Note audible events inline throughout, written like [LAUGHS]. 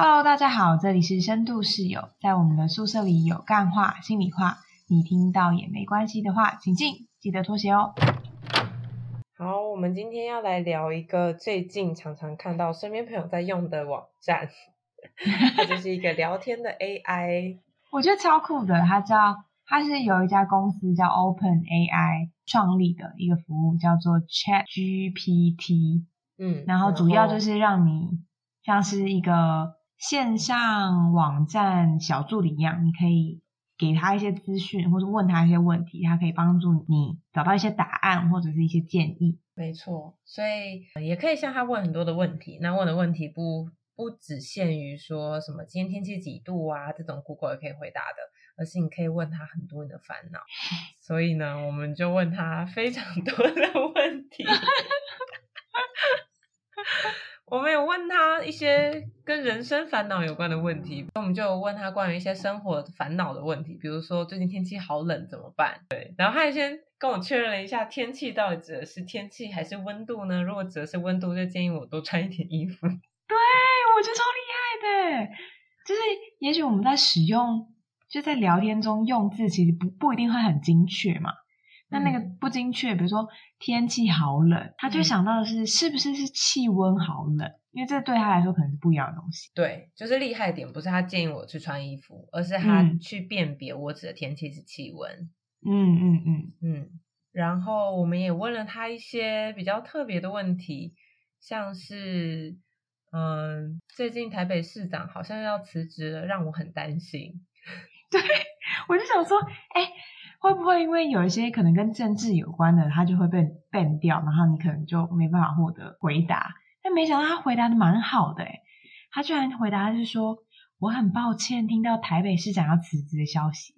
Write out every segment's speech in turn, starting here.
Hello，大家好，这里是深度室友，在我们的宿舍里有干话、心里话，你听到也没关系的话，请进，记得脱鞋哦。好，我们今天要来聊一个最近常常看到身边朋友在用的网站，[LAUGHS] 它就是一个聊天的 AI。[LAUGHS] 我觉得超酷的，它叫它是有一家公司叫 Open AI 创立的一个服务，叫做 Chat GPT。嗯，然后主要就是让你像是一个线上网站小助理一样，你可以给他一些资讯，或者问他一些问题，他可以帮助你找到一些答案或者是一些建议。没错，所以也可以向他问很多的问题。那问的问题不不只限于说什么今天天气几度啊这种，Google 也可以回答的，而是你可以问他很多你的烦恼。[LAUGHS] 所以呢，我们就问他非常多的问题。[LAUGHS] 我们有问他一些跟人生烦恼有关的问题，我们就问他关于一些生活烦恼的问题，比如说最近天气好冷怎么办？对，然后他还先跟我确认了一下天气到底指的是天气还是温度呢？如果指的是温度，就建议我多穿一点衣服。[LAUGHS] 对，我觉得超厉害的，就是也许我们在使用，就在聊天中用字，其实不不一定会很精确嘛。那那个不精确，比如说天气好冷，他就想到的是是不是是气温好冷，因为这对他来说可能是不一样的东西。对，就是厉害点不是他建议我去穿衣服，而是他去辨别我指的天气是气温。嗯嗯嗯嗯。然后我们也问了他一些比较特别的问题，像是嗯，最近台北市长好像要辞职了，让我很担心。[LAUGHS] 对，我就想说，哎。会不会因为有一些可能跟政治有关的，他就会被 ban 掉，然后你可能就没办法获得回答？但没想到他回答的蛮好的，诶他居然回答是说：“我很抱歉听到台北市长要辞职的消息，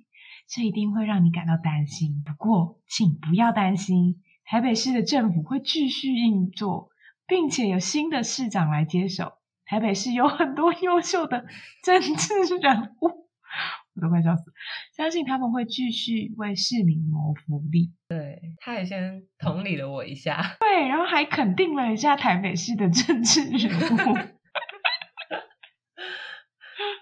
这一定会让你感到担心。不过，请不要担心，台北市的政府会继续运作，并且有新的市长来接手。台北市有很多优秀的政治人物。”我都快笑死！相信他们会继续为市民谋福利。对，他也先同理了我一下，[LAUGHS] 对，然后还肯定了一下台北市的政治人物，[LAUGHS]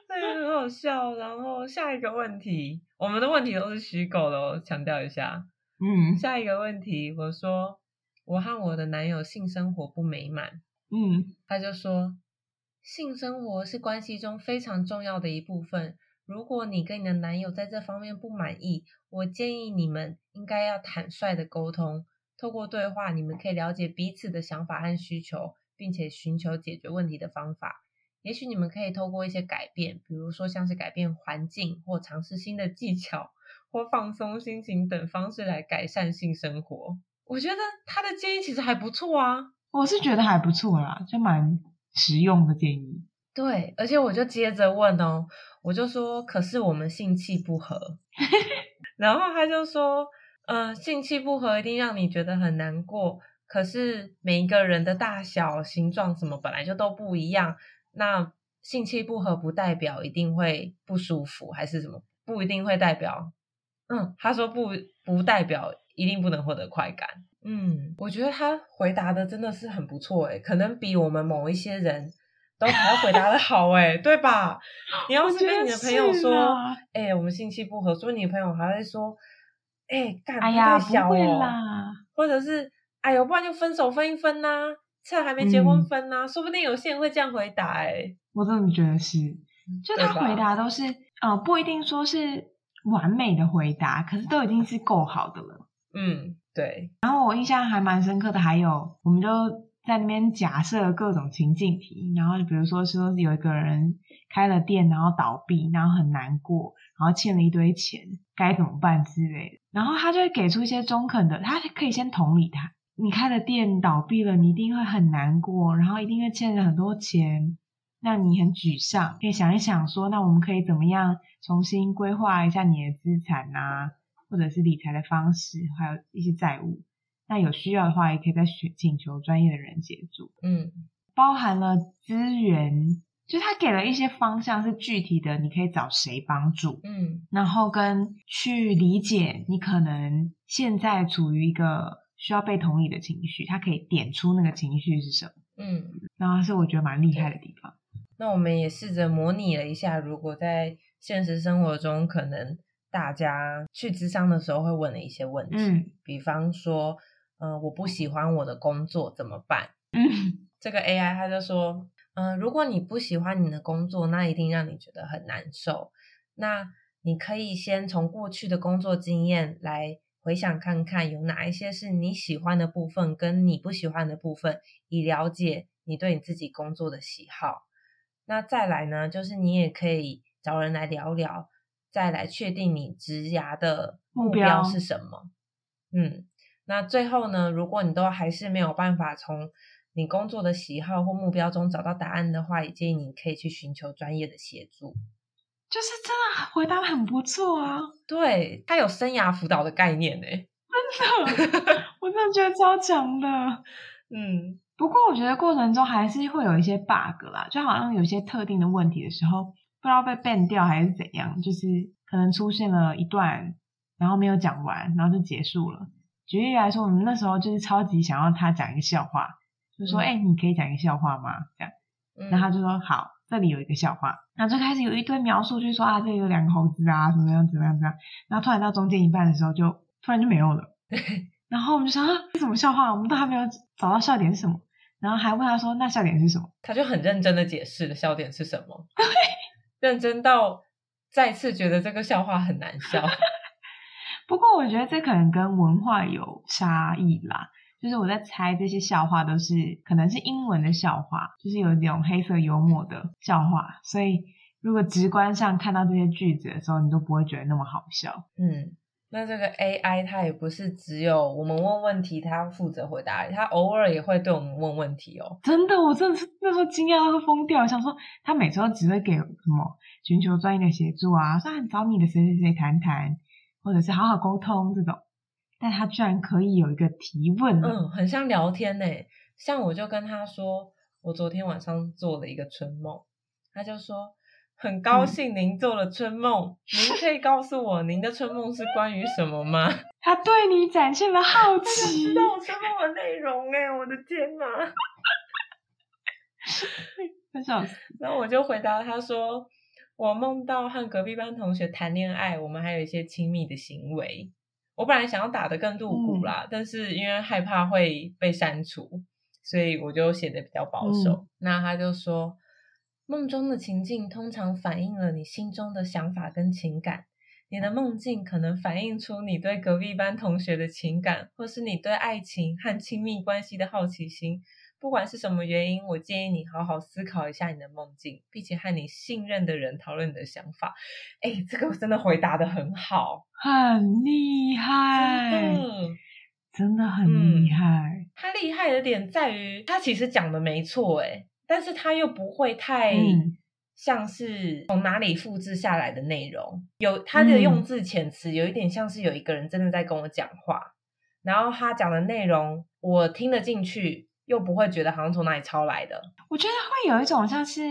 对，很好笑。然后下一个问题，我们的问题都是虚构的哦，强调一下。嗯，下一个问题，我说我和我的男友性生活不美满。嗯，他就说性生活是关系中非常重要的一部分。如果你跟你的男友在这方面不满意，我建议你们应该要坦率的沟通，透过对话，你们可以了解彼此的想法和需求，并且寻求解决问题的方法。也许你们可以透过一些改变，比如说像是改变环境，或尝试新的技巧，或放松心情等方式来改善性生活。我觉得他的建议其实还不错啊，我是觉得还不错啦，就蛮实用的建议。对，而且我就接着问哦。我就说，可是我们性气不合，[LAUGHS] 然后他就说，嗯，性气不合一定让你觉得很难过。可是每一个人的大小、形状什么本来就都不一样，那性气不合不代表一定会不舒服，还是什么？不一定会代表，嗯，他说不不代表一定不能获得快感。嗯，我觉得他回答的真的是很不错诶，可能比我们某一些人。都还要回答的好哎，对吧？你要是跟你的朋友说，哎，我们性气不合，所以你的朋友还会说，哎，干太小哦，或者是，哎呦，不然就分手分一分呐，趁还没结婚分呐，说不定有些人会这样回答哎。我真的觉得是，就他回答都是，呃，不一定说是完美的回答，可是都已经是够好的了。嗯，对。然后我印象还蛮深刻的，还有，我们就。在那边假设各种情境题，然后就比如说说有一个人开了店，然后倒闭，然后很难过，然后欠了一堆钱，该怎么办之类的。然后他就会给出一些中肯的，他可以先同理他，你开了店倒闭了，你一定会很难过，然后一定会欠了很多钱，让你很沮丧。可以想一想说，那我们可以怎么样重新规划一下你的资产啊，或者是理财的方式，还有一些债务。那有需要的话，也可以再请请求专业的人协助。嗯，包含了资源，就他给了一些方向是具体的，你可以找谁帮助。嗯，然后跟去理解你可能现在处于一个需要被同理的情绪，他可以点出那个情绪是什么。嗯，然后是我觉得蛮厉害的地方。那我们也试着模拟了一下，如果在现实生活中，可能大家去智商的时候会问的一些问题，嗯比方说，嗯、我不喜欢我的工作怎么办？嗯 [LAUGHS] 这个 AI 他就说，嗯、如果你不喜欢你的工作，那一定让你觉得很难受。那你可以先从过去的工作经验来回想看看，有哪一些是你喜欢的部分，跟你不喜欢的部分，以了解你对你自己工作的喜好。那再来呢，就是你也可以找人来聊聊，再来确定你职涯的目标是什么。嗯，那最后呢，如果你都还是没有办法从你工作的喜好或目标中找到答案的话，也建议你可以去寻求专业的协助。就是真的回答得很不错啊，对，它有生涯辅导的概念呢。真的，[LAUGHS] 我真的觉得超强的。嗯不过我觉得过程中还是会有一些 bug 啦，就好像有些特定的问题的时候，不知道被 ban 掉还是怎样，就是可能出现了一段，然后没有讲完，然后就结束了。举例来说，我们那时候就是超级想要他讲一个笑话，就说：“嗯哎、你可以讲一个笑话吗？”这样，嗯，然后他就说：“好，这里有一个笑话。”然后就开始有一堆描述，就是说啊，这里有两个猴子啊，怎么样怎么样怎么样。然后突然到中间一半的时候就，突然就没有了。然后我们就想啊，这什么笑话？我们都还没有找到笑点是什么。然后还问他说，那笑点是什么？他就很认真的解释了笑点是什么，[LAUGHS] 认真到再次觉得这个笑话很难笑。不过我觉得这可能跟文化有差异啦。就是我在猜这些笑话都是可能是英文的笑话，就是有一种黑色幽默的笑话，所以如果直观上看到这些句子的时候，你都不会觉得那么好笑。嗯，那这个 AI 它也不是只有我们问问题，它负责回答它偶尔也会对我们问问题哦。真的，我真的是那时候惊讶到会疯掉，想说他每次都只会给什么寻求专业的协助啊，说找你的谁谁谁谈谈，或者是好好沟通这种，但他居然可以有一个提问了，嗯，很像聊天呢。像我就跟他说，我昨天晚上做了一个春梦，他就说很高兴您做了春梦，您可以告诉我您的春梦是关于什么吗？[LAUGHS] 他对你展现了好他想奇知。道我春梦的内容哎，我的天哪！[LAUGHS] 快笑死！然后我就回答他说，我梦到和隔壁班同学谈恋爱，我们还有一些亲密的行为。我本来想要打得更露骨啦，但是因为害怕会被删除，所以我就写的比较保守。那他就说，梦中的情境通常反映了你心中的想法跟情感。你的梦境可能反映出你对隔壁班同学的情感，或是你对爱情和亲密关系的好奇心。不管是什么原因，我建议你好好思考一下你的梦境，并且和你信任的人讨论你的想法。哎，这个真的回答的很好，很厉害，真的。真的很厉害。他厉害的点在于，他其实讲的没错，哎，但是他又不会太嗯像是从哪里复制下来的内容，有他的用字遣词有一点像是有一个人真的在跟我讲话，然后他讲的内容我听得进去，又不会觉得好像从哪里抄来的。我觉得会有一种像是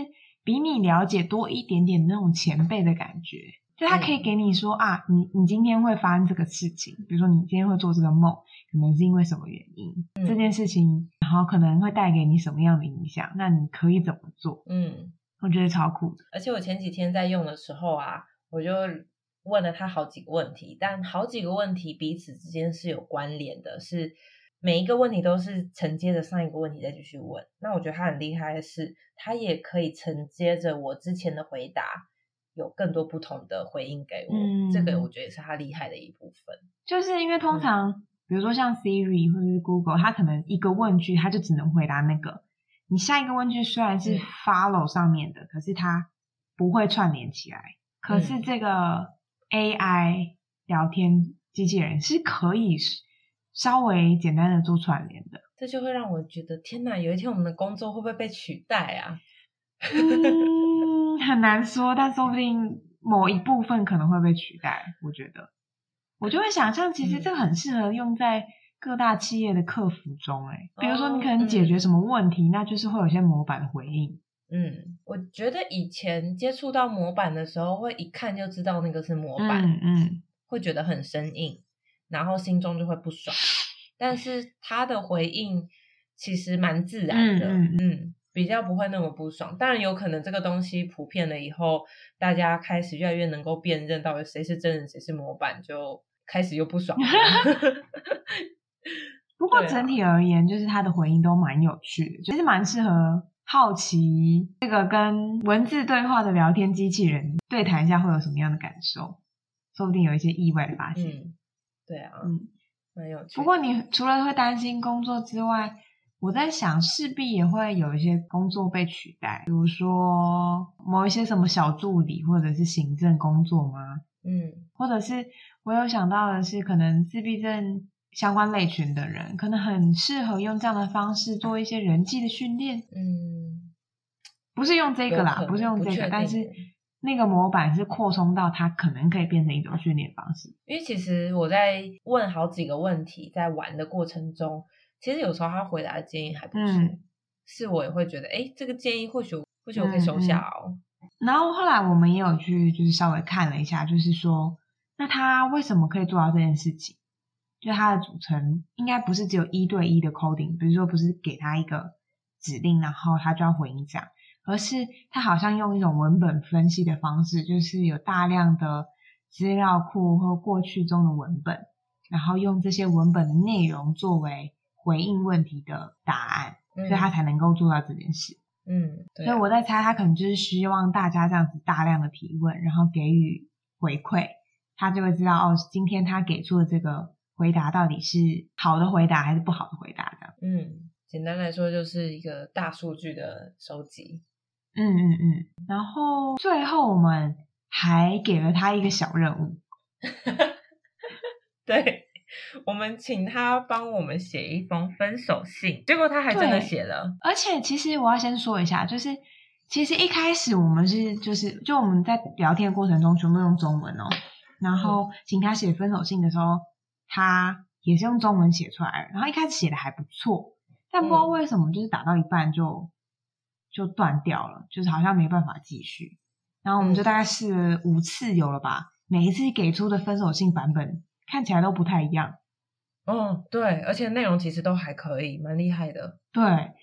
比你了解多一点点的那种前辈的感觉，就他可以给你说、啊，你你今天会发生这个事情，比如说你今天会做这个梦，可能是因为什么原因，嗯这件事情，然后可能会带给你什么样的影响，那你可以怎么做？嗯，我觉得超酷的。而且我前几天在用的时候啊，我就问了他好几个问题，但好几个问题彼此之间是有关联的，是每一个问题都是承接着上一个问题再继续问。那我觉得他很厉害的是，他也可以承接着我之前的回答，有更多不同的回应给我。嗯这个我觉得也是他厉害的一部分。就是因为嗯通常，比如说像 Siri 或者是 Google，它可能一个问句它就只能回答那个。你下一个问句虽然是嗯 follow 上面的，可是它不会串联起来。可是嗯这个 AI 聊天机器人是可以稍微简单的做串联的。这就会让我觉得，天哪！有一天我们的工作会不会被取代啊？嗯，[LAUGHS] 很难说，但说不定某一部分可能会被取代。我觉得，我就会想象，其实嗯这个很适合用在各大企业的客服中、欸。哎，比如说你可哦能解决什么问题，那就是会有些模板回应。嗯，我觉得以前接触到模板的时候，会一看就知道那个是模板，嗯嗯，会觉得很生硬，然后心中就会不爽。但是他的回应其实蛮自然的，嗯比较不会那么不爽。当然有可能这个东西普遍了以后，大家开始越来越能够辨认到底谁是真人谁是模板，就开始又不爽了。[LAUGHS] 不过整体而言，就是他的回应都蛮有趣的，其实蛮适合好奇这个跟文字对话的聊天机器人对谈一下会有什么样的感受，说不定有一些意外的发现。嗯，对啊，嗯，蛮有趣。不过你除了会担心工作之外，我在想势必也会有一些工作被取代，比如说某一些什么小助理或者是行政工作吗？嗯或者是我有想到的是，可能自闭症相关类群的人，可能很适合用这样的方式做一些人际的训练，嗯，不是用这个啦，不是用这个，但是那个模板是扩充到它可能可以变成一种训练方式。因为其实我在问好几个问题，在玩的过程中，其实有时候他回答的建议还不错，嗯是我也会觉得，哎，这个建议或许或许我可以收下哦。然后后来我们也有去就是稍微看了一下，就是说，那他为什么可以做到这件事情？就它的组成应该不是只有一对一的 coding，比如说不是给他一个指令，然后他就要回应这样，而是他好像用一种文本分析的方式，就是有大量的资料库或过去中的文本，然后用这些文本的内容作为回应问题的答案，嗯所以他才能够做到这件事。嗯，对所以我在猜，他可能就是希望大家这样子大量的提问，然后给予回馈，他就会知道哦，今天他给出的这个回答到底是好的回答还是不好的回答这样。嗯，简单来说就是一个大数据的收集。嗯嗯嗯。然后最后我们还给了他一个小任务，[LAUGHS] 对，我们请他帮我们写一封分手信，结果他还真的写了。而且其实我要先说一下，就是其实一开始我们是就是就我们在聊天的过程中全部用中文哦，然后请他写分手信的时候，他也是用中文写出来的，然后一开始写的还不错，但不知道为什么就是打到一半就就断掉了，就是好像没办法继续，然后我们就大概试了五次有了吧，每一次给出的分手信版本看起来都不太一样。嗯，对，而且内容其实都还可以，蛮厉害的。对，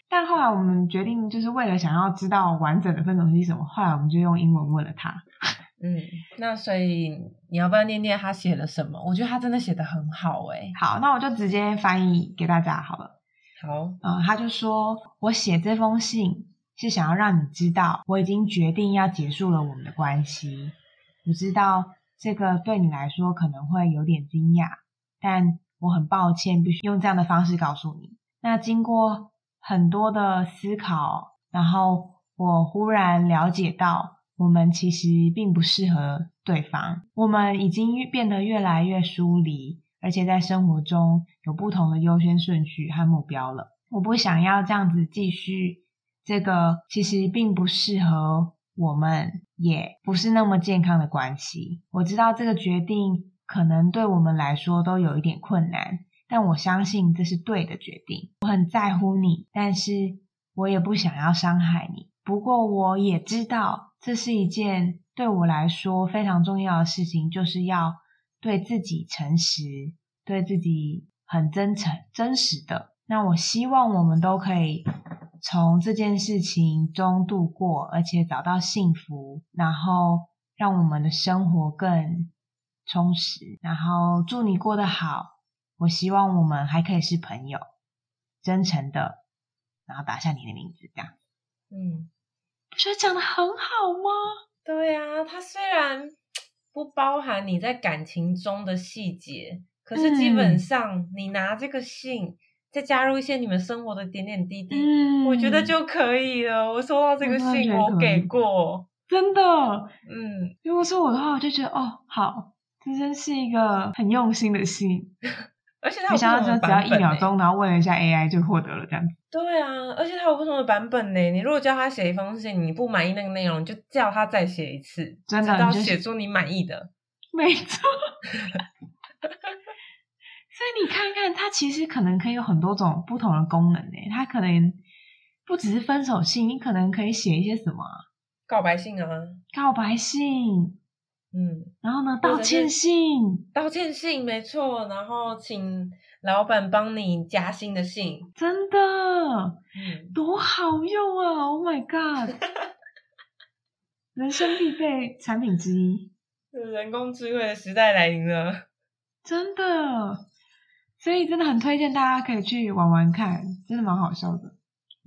但后来我们决定，就是为了想要知道完整的分手信是什么，后来我们就用英文问了他。[LAUGHS] 嗯，那所以你要不要念念他写了什么？我觉得他真的写的很好诶。好，那我就直接翻译给大家好了。好，嗯、他就说我写这封信是想要让你知道，我已经决定要结束了我们的关系。我知道这个对你来说可能会有点惊讶，但我很抱歉，必须用这样的方式告诉你。那经过很多的思考，然后我忽然了解到，我们其实并不适合对方，我们已经变得越来越疏离，而且在生活中有不同的优先顺序和目标了。我不想要这样子继续，这个其实并不适合我们，也不是那么健康的关系。我知道这个决定可能对我们来说都有一点困难，但我相信这是对的决定。我很在乎你，但是我也不想要伤害你。不过我也知道，这是一件对我来说非常重要的事情，就是要对自己诚实，对自己很真诚、真实的。那我希望我们都可以从这件事情中度过，而且找到幸福，然后让我们的生活更充实。然后祝你过得好。我希望我们还可以是朋友，真诚的，然后打下你的名字，这样嗯，不觉得讲的很好吗？对啊，它虽然不包含你在感情中的细节，可是基本嗯上你拿这个信，再加入一些你们生活的点点滴滴，嗯我觉得就可以了。我收到这个信，我给过。真的。嗯，如果是我的话，我就觉得哦，好，这真是一个很用心的信。[LAUGHS] 而且它没有不同的想到就只要一秒钟，然后问了一下 AI 就获得了这样子。对啊，而且他有不同的版本呢。你如果叫他写一封信，你不满意那个内容，你就叫他再写一次，真的直到写出你满意的。没错。[LAUGHS] 所以你看看，它其实可能可以有很多种不同的功能呢。它可能不只是分手信，你可能可以写一些什么啊告白信啊，告白信，嗯，然后呢，道歉信，道歉信没错，然后请老板帮你加薪的信，真的嗯，多好用啊！Oh my god，[LAUGHS] 人生必备产品之一，人工智慧的时代来临了。真的。所以真的很推荐大家可以去玩玩看，真的蛮好笑的。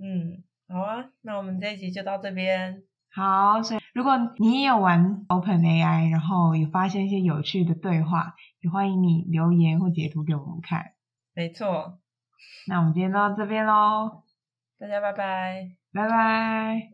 嗯，好啊，那我们这一集就到这边。好，所以如果你也有玩 Open AI，然后有发现一些有趣的对话，也欢迎你留言或截图给我们看。没错，那我们今天就到这边喽，大家拜拜。拜拜。